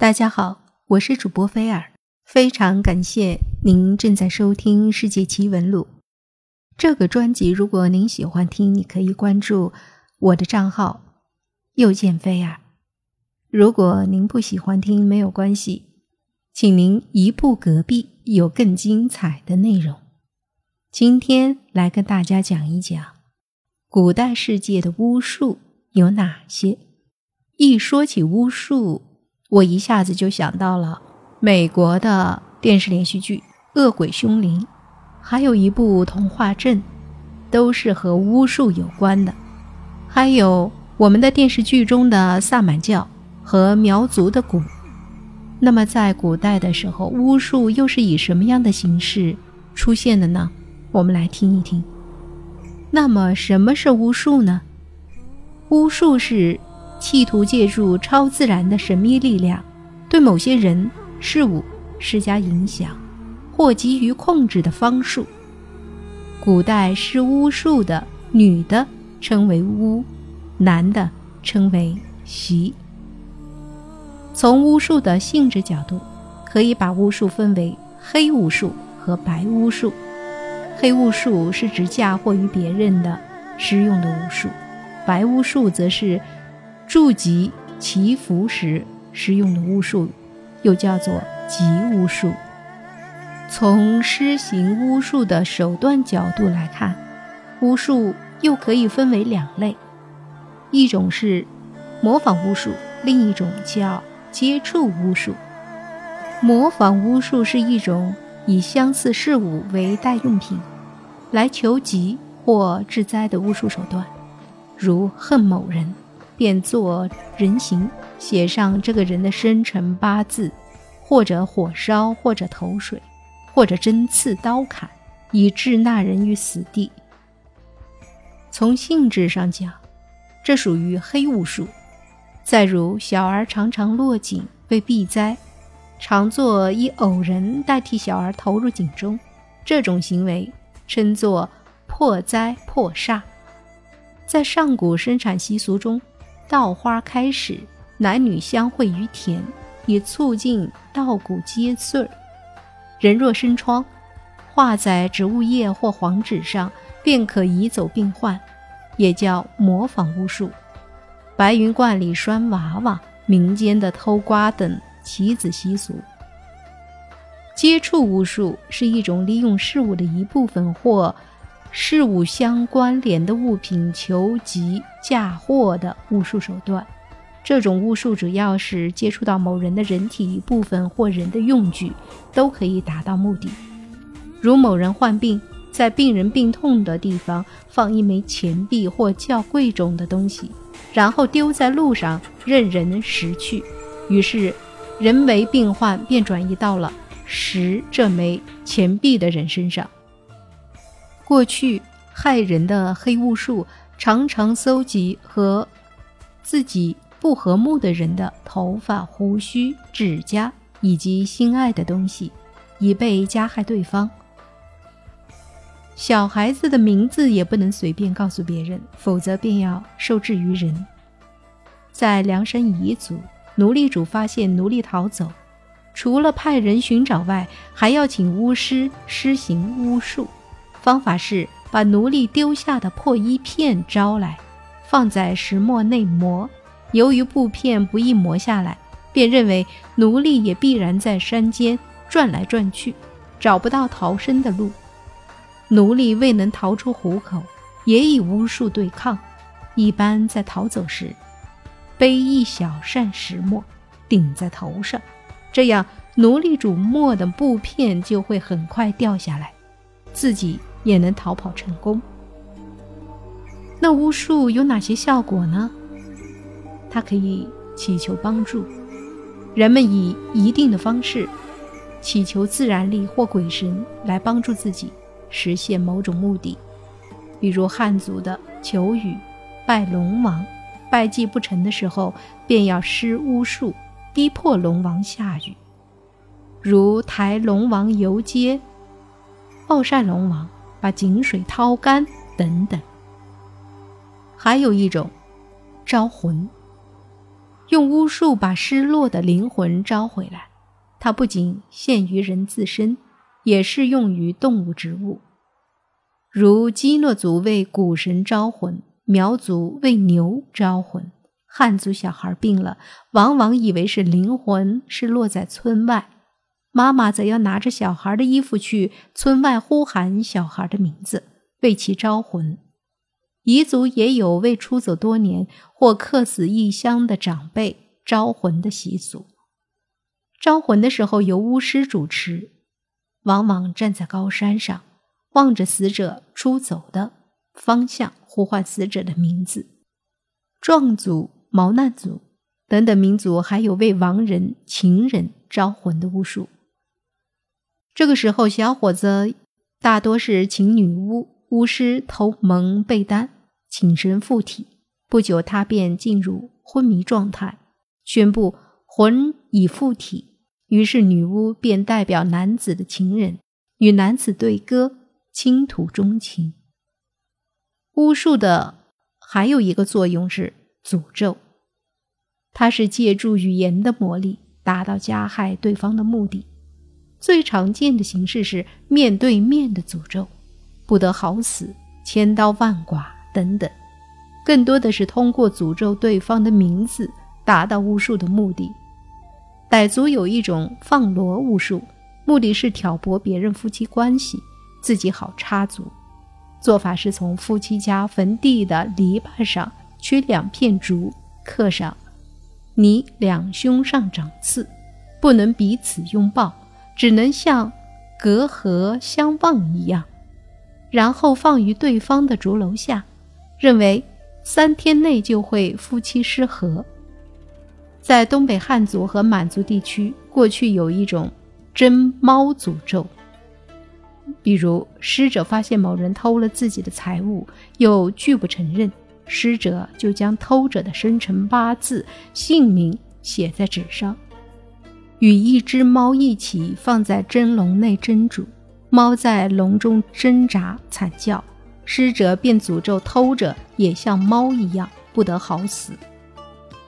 大家好，我是主播菲尔，非常感谢您正在收听《世界奇闻录》这个专辑。如果您喜欢听，你可以关注我的账号“又见菲尔”。如果您不喜欢听，没有关系，请您移步隔壁，有更精彩的内容。今天来跟大家讲一讲古代世界的巫术有哪些。一说起巫术，我一下子就想到了美国的电视连续剧《恶鬼凶灵》，还有一部童话镇，都是和巫术有关的。还有我们的电视剧中的萨满教和苗族的蛊。那么在古代的时候，巫术又是以什么样的形式出现的呢？我们来听一听。那么什么是巫术呢？巫术是。企图借助超自然的神秘力量，对某些人事物施加影响或急于控制的方术。古代施巫术的女的称为巫，男的称为习。从巫术的性质角度，可以把巫术分为黑巫术和白巫术。黑巫术是指嫁祸于别人的施用的巫术，白巫术则是。筑吉祈福时使用的巫术，又叫做吉巫术。从施行巫术的手段角度来看，巫术又可以分为两类：一种是模仿巫术，另一种叫接触巫术。模仿巫术是一种以相似事物为代用品，来求吉或治灾的巫术手段，如恨某人。便做人形，写上这个人的生辰八字，或者火烧，或者投水，或者针刺刀砍，以致那人于死地。从性质上讲，这属于黑巫术。再如小儿常常落井被避灾，常做以偶人代替小儿投入井中，这种行为称作破灾破煞。在上古生产习俗中。稻花开始，男女相会于田，以促进稻谷结穗儿。人若生疮，画在植物叶或黄纸上，便可移走病患，也叫模仿巫术。白云观里拴娃娃，民间的偷瓜等棋子习俗。接触巫术是一种利用事物的一部分或。事物相关联的物品求吉嫁祸的巫术手段，这种巫术主要是接触到某人的人体一部分或人的用具，都可以达到目的。如某人患病，在病人病痛的地方放一枚钱币或较贵重的东西，然后丢在路上任人拾去，于是人为病患便转移到了拾这枚钱币的人身上。过去害人的黑巫术，常常搜集和自己不和睦的人的头发、胡须、指甲以及心爱的东西，以备加害对方。小孩子的名字也不能随便告诉别人，否则便要受制于人。在梁山彝族，奴隶主发现奴隶逃走，除了派人寻找外，还要请巫师施行巫术。方法是把奴隶丢下的破衣片招来，放在石磨内磨。由于布片不易磨下来，便认为奴隶也必然在山间转来转去，找不到逃生的路。奴隶未能逃出虎口，也以巫术对抗。一般在逃走时，背一小扇石磨，顶在头上，这样奴隶主磨的布片就会很快掉下来，自己。也能逃跑成功。那巫术有哪些效果呢？它可以祈求帮助，人们以一定的方式祈求自然力或鬼神来帮助自己实现某种目的。比如汉族的求雨、拜龙王，拜祭不成的时候，便要施巫术逼迫龙王下雨，如抬龙王游街、暴晒龙王。把井水掏干等等，还有一种招魂。用巫术把失落的灵魂招回来。它不仅限于人自身，也适用于动物、植物。如基诺族为谷神招魂，苗族为牛招魂。汉族小孩病了，往往以为是灵魂是落在村外，妈妈则要拿着小孩的衣服去村外呼喊小孩的名字，为其招魂。彝族也有为出走多年或客死异乡的长辈招魂的习俗。招魂的时候由巫师主持，往往站在高山上，望着死者出走的方向，呼唤死者的名字。壮族、毛难族等等民族还有为亡人、情人招魂的巫术。这个时候，小伙子大多是请女巫、巫师头蒙被单。请神附体，不久他便进入昏迷状态，宣布魂已附体。于是女巫便代表男子的情人与男子对歌，倾吐衷情。巫术的还有一个作用是诅咒，它是借助语言的魔力达到加害对方的目的。最常见的形式是面对面的诅咒，不得好死，千刀万剐。等等，更多的是通过诅咒对方的名字达到巫术的目的。傣族有一种放罗巫术，目的是挑拨别人夫妻关系，自己好插足。做法是从夫妻家坟地的篱笆上取两片竹，刻上“你两胸上长刺，不能彼此拥抱，只能像隔河相望一样”，然后放于对方的竹楼下。认为三天内就会夫妻失和。在东北汉族和满族地区，过去有一种真猫诅咒。比如，失者发现某人偷了自己的财物，又拒不承认，失者就将偷者的生辰八字、姓名写在纸上，与一只猫一起放在蒸笼内蒸煮，猫在笼中挣扎惨叫。施者便诅咒偷者也像猫一样不得好死，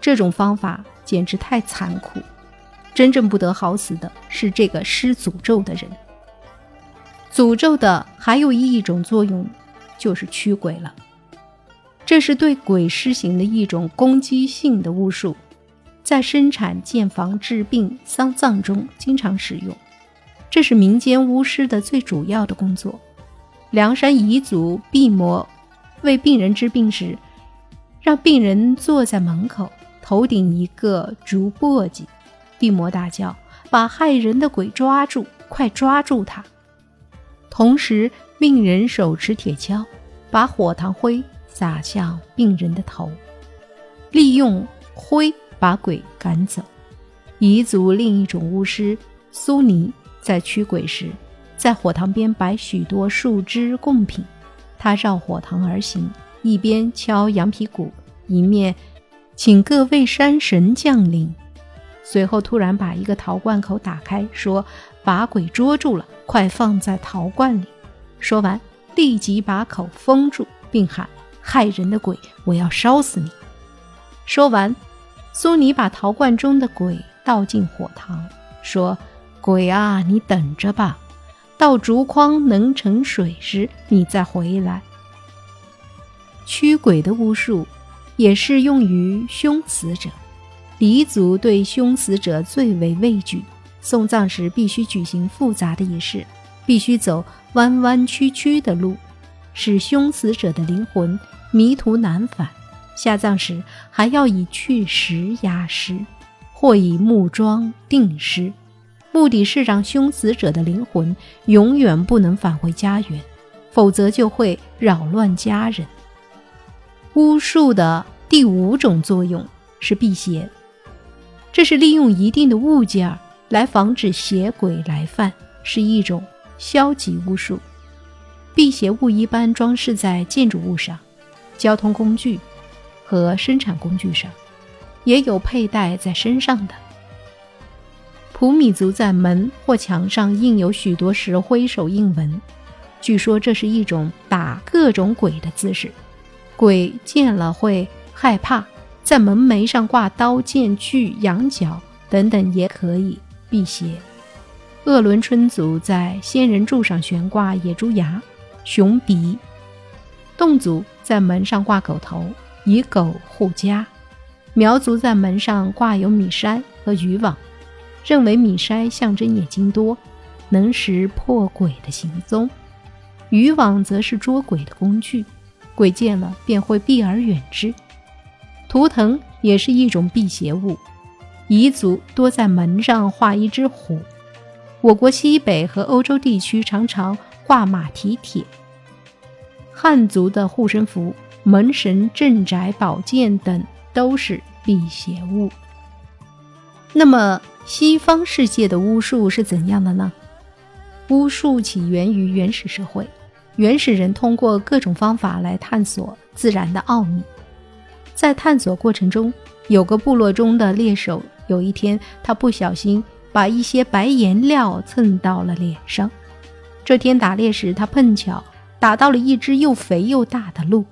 这种方法简直太残酷。真正不得好死的是这个施诅咒的人。诅咒的还有一种作用，就是驱鬼了。这是对鬼施行的一种攻击性的巫术，在生产、建房、治病、丧葬中经常使用。这是民间巫师的最主要的工作。梁山彝族毕摩为病人治病时，让病人坐在门口，头顶一个竹簸箕。毕摩大叫：“把害人的鬼抓住，快抓住他！”同时，病人手持铁锹，把火塘灰撒向病人的头，利用灰把鬼赶走。彝族另一种巫师苏尼在驱鬼时。在火塘边摆许多树枝贡品，他绕火塘而行，一边敲羊皮鼓，一面请各位山神降临。随后突然把一个陶罐口打开，说：“把鬼捉住了，快放在陶罐里。”说完，立即把口封住，并喊：“害人的鬼，我要烧死你！”说完，苏尼把陶罐中的鬼倒进火塘，说：“鬼啊，你等着吧。”到竹筐能盛水时，你再回来。驱鬼的巫术也适用于凶死者。黎族对凶死者最为畏惧，送葬时必须举行复杂的仪式，必须走弯弯曲曲的路，使凶死者的灵魂迷途难返。下葬时还要以去石压尸，或以木桩定尸。目的是让凶死者的灵魂永远不能返回家园，否则就会扰乱家人。巫术的第五种作用是辟邪，这是利用一定的物件来防止邪鬼来犯，是一种消极巫术。辟邪物一般装饰在建筑物上、交通工具和生产工具上，也有佩戴在身上的。普米族在门或墙上印有许多石灰手印纹，据说这是一种打各种鬼的姿势，鬼见了会害怕，在门楣上挂刀剑锯羊角等等也可以辟邪。鄂伦春族在仙人柱上悬挂野猪牙、熊鼻；侗族在门上挂狗头，以狗护家；苗族在门上挂有米筛和渔网，认为米筛象征眼睛多，能识破鬼的行踪；渔网则是捉鬼的工具，鬼见了便会避而远之。图腾也是一种辟邪物，彝族多在门上画一只虎。我国西北和欧洲地区常常挂马蹄铁。汉族的护身符、门神镇宅宝剑等都是辟邪物。那么，西方世界的巫术是怎样的呢？巫术起源于原始社会，原始人通过各种方法来探索自然的奥秘。在探索过程中，有个部落中的猎手，有一天他不小心。把一些白颜料蹭到了脸上。这天打猎时，他碰巧打到了一只又肥又大的鹿，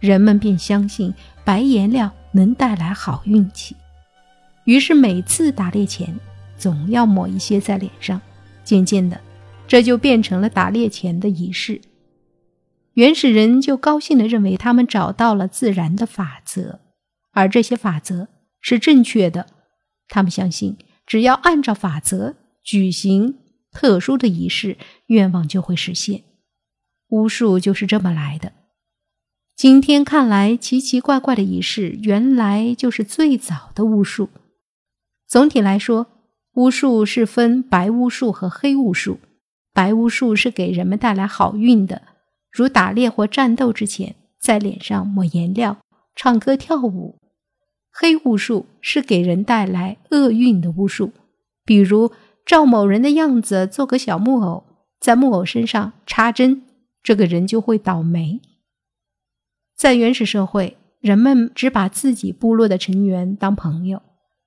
人们便相信白颜料能带来好运气，于是每次打猎前总要抹一些在脸上。渐渐的，这就变成了打猎前的仪式。原始人就高兴地认为他们找到了自然的法则，而这些法则是正确的。他们相信。只要按照法则举行特殊的仪式，愿望就会实现。巫术就是这么来的。今天看来奇奇怪怪的仪式，原来就是最早的巫术。总体来说，巫术是分白巫术和黑巫术。白巫术是给人们带来好运的，如打猎或战斗之前在脸上抹颜料、唱歌跳舞。黑巫术是给人带来厄运的巫术，比如照某人的样子做个小木偶，在木偶身上插针，这个人就会倒霉。在原始社会，人们只把自己部落的成员当朋友，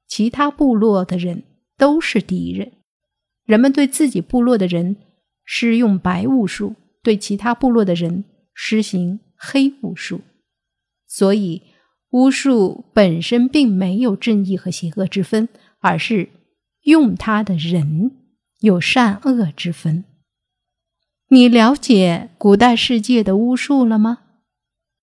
其他部落的人都是敌人。人们对自己部落的人施用白巫术，对其他部落的人施行黑巫术，所以。巫术本身并没有正义和邪恶之分，而是用它的人有善恶之分。你了解古代世界的巫术了吗？